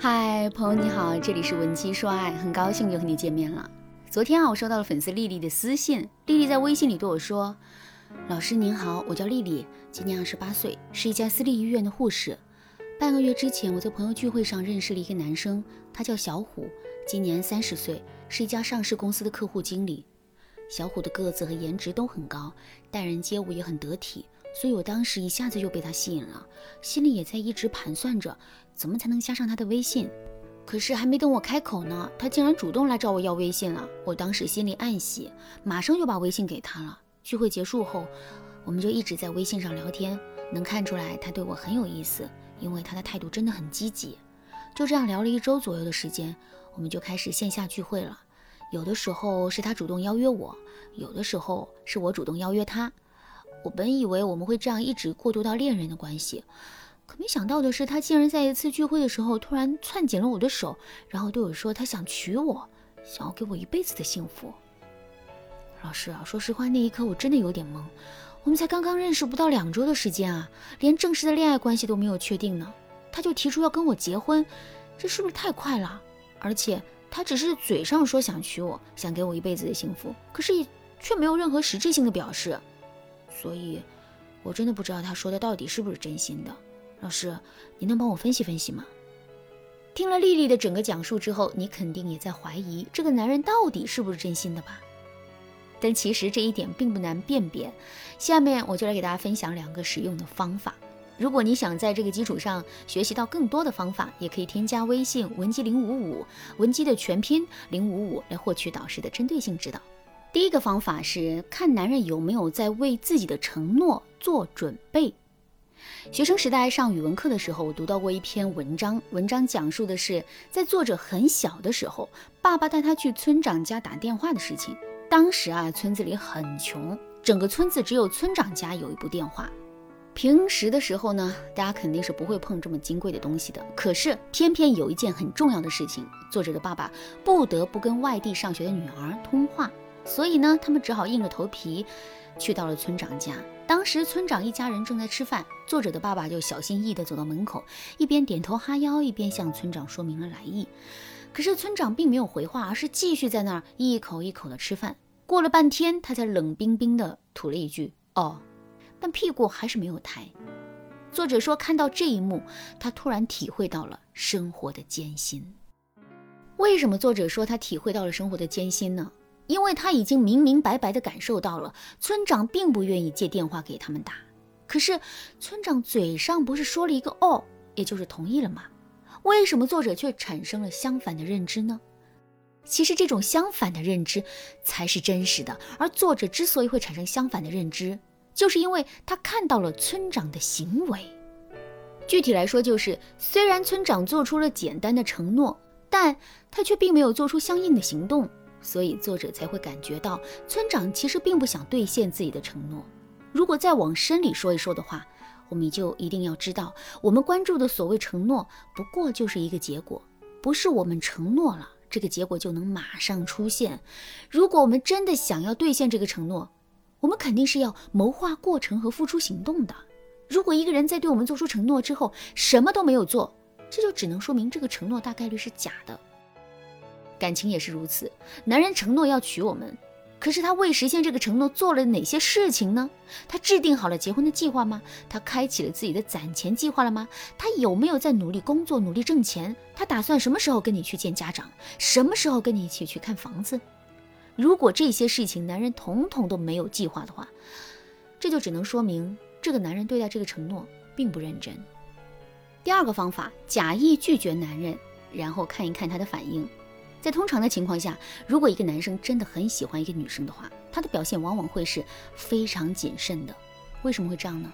嗨，朋友你好，这里是文姬说爱，很高兴又和你见面了。昨天啊，我收到了粉丝丽丽的私信，丽丽在微信里对我说：“老师您好，我叫丽丽，今年二十八岁，是一家私立医院的护士。半个月之前，我在朋友聚会上认识了一个男生，他叫小虎，今年三十岁，是一家上市公司的客户经理。小虎的个子和颜值都很高，待人接物也很得体。”所以我当时一下子就被他吸引了，心里也在一直盘算着怎么才能加上他的微信。可是还没等我开口呢，他竟然主动来找我要微信了。我当时心里暗喜，马上就把微信给他了。聚会结束后，我们就一直在微信上聊天，能看出来他对我很有意思，因为他的态度真的很积极。就这样聊了一周左右的时间，我们就开始线下聚会了。有的时候是他主动邀约我，有的时候是我主动邀约他。我本以为我们会这样一直过渡到恋人的关系，可没想到的是，他竟然在一次聚会的时候突然攥紧了我的手，然后对我说他想娶我，想要给我一辈子的幸福。老师啊，说实话，那一刻我真的有点懵。我们才刚刚认识不到两周的时间啊，连正式的恋爱关系都没有确定呢，他就提出要跟我结婚，这是不是太快了？而且他只是嘴上说想娶我，想给我一辈子的幸福，可是却没有任何实质性的表示。所以，我真的不知道他说的到底是不是真心的。老师，你能帮我分析分析吗？听了丽丽的整个讲述之后，你肯定也在怀疑这个男人到底是不是真心的吧？但其实这一点并不难辨别。下面我就来给大家分享两个实用的方法。如果你想在这个基础上学习到更多的方法，也可以添加微信文姬零五五，文姬的全拼零五五来获取导师的针对性指导。第一个方法是看男人有没有在为自己的承诺做准备。学生时代上语文课的时候，我读到过一篇文章，文章讲述的是在作者很小的时候，爸爸带他去村长家打电话的事情。当时啊，村子里很穷，整个村子只有村长家有一部电话。平时的时候呢，大家肯定是不会碰这么金贵的东西的。可是偏偏有一件很重要的事情，作者的爸爸不得不跟外地上学的女儿通话。所以呢，他们只好硬着头皮去到了村长家。当时村长一家人正在吃饭，作者的爸爸就小心翼翼地走到门口，一边点头哈腰，一边向村长说明了来意。可是村长并没有回话，而是继续在那儿一口一口地吃饭。过了半天，他才冷冰冰地吐了一句：“哦。”但屁股还是没有抬。作者说，看到这一幕，他突然体会到了生活的艰辛。为什么作者说他体会到了生活的艰辛呢？因为他已经明明白白地感受到了，村长并不愿意借电话给他们打。可是村长嘴上不是说了一个“哦”，也就是同意了吗？为什么作者却产生了相反的认知呢？其实这种相反的认知才是真实的。而作者之所以会产生相反的认知，就是因为他看到了村长的行为。具体来说，就是虽然村长做出了简单的承诺，但他却并没有做出相应的行动。所以作者才会感觉到村长其实并不想兑现自己的承诺。如果再往深里说一说的话，我们就一定要知道，我们关注的所谓承诺，不过就是一个结果，不是我们承诺了，这个结果就能马上出现。如果我们真的想要兑现这个承诺，我们肯定是要谋划过程和付出行动的。如果一个人在对我们做出承诺之后什么都没有做，这就只能说明这个承诺大概率是假的。感情也是如此，男人承诺要娶我们，可是他为实现这个承诺做了哪些事情呢？他制定好了结婚的计划吗？他开启了自己的攒钱计划了吗？他有没有在努力工作、努力挣钱？他打算什么时候跟你去见家长？什么时候跟你一起去看房子？如果这些事情男人统统都没有计划的话，这就只能说明这个男人对待这个承诺并不认真。第二个方法，假意拒绝男人，然后看一看他的反应。在通常的情况下，如果一个男生真的很喜欢一个女生的话，他的表现往往会是非常谨慎的。为什么会这样呢？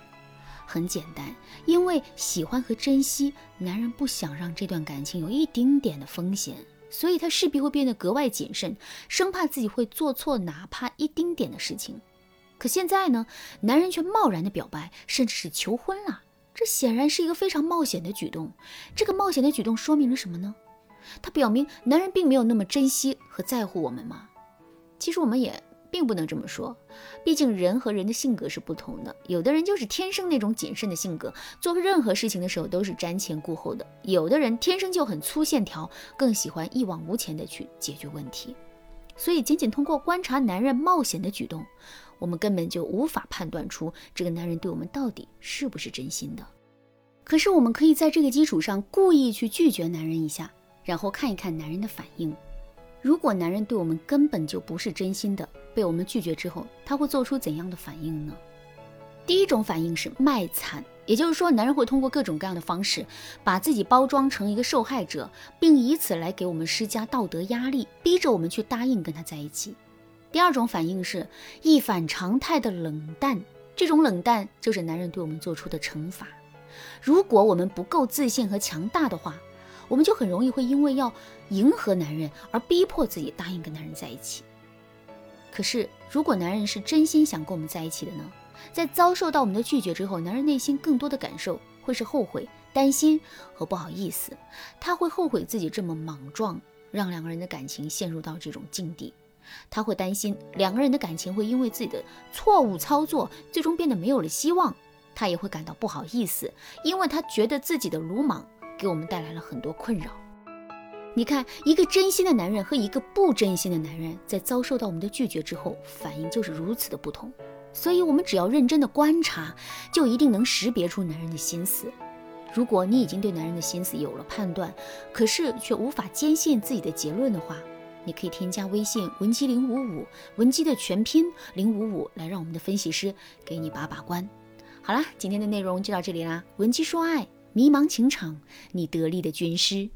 很简单，因为喜欢和珍惜，男人不想让这段感情有一丁点的风险，所以他势必会变得格外谨慎，生怕自己会做错哪怕一丁点的事情。可现在呢，男人却贸然的表白，甚至是求婚了，这显然是一个非常冒险的举动。这个冒险的举动说明了什么呢？他表明男人并没有那么珍惜和在乎我们吗？其实我们也并不能这么说，毕竟人和人的性格是不同的。有的人就是天生那种谨慎的性格，做任何事情的时候都是瞻前顾后的；有的人天生就很粗线条，更喜欢一往无前的去解决问题。所以，仅仅通过观察男人冒险的举动，我们根本就无法判断出这个男人对我们到底是不是真心的。可是，我们可以在这个基础上故意去拒绝男人一下，然后看一看男人的反应。如果男人对我们根本就不是真心的，被我们拒绝之后，他会做出怎样的反应呢？第一种反应是卖惨，也就是说，男人会通过各种各样的方式，把自己包装成一个受害者，并以此来给我们施加道德压力，逼着我们去答应跟他在一起。第二种反应是一反常态的冷淡，这种冷淡就是男人对我们做出的惩罚。如果我们不够自信和强大的话，我们就很容易会因为要迎合男人而逼迫自己答应跟男人在一起。可是，如果男人是真心想跟我们在一起的呢？在遭受到我们的拒绝之后，男人内心更多的感受会是后悔、担心和不好意思。他会后悔自己这么莽撞，让两个人的感情陷入到这种境地。他会担心两个人的感情会因为自己的错误操作，最终变得没有了希望。他也会感到不好意思，因为他觉得自己的鲁莽。给我们带来了很多困扰。你看，一个真心的男人和一个不真心的男人，在遭受到我们的拒绝之后，反应就是如此的不同。所以，我们只要认真的观察，就一定能识别出男人的心思。如果你已经对男人的心思有了判断，可是却无法坚信自己的结论的话，你可以添加微信文姬零五五，文姬的全拼零五五，来让我们的分析师给你把把关。好啦，今天的内容就到这里啦，文姬说爱。迷茫情场，你得力的军师。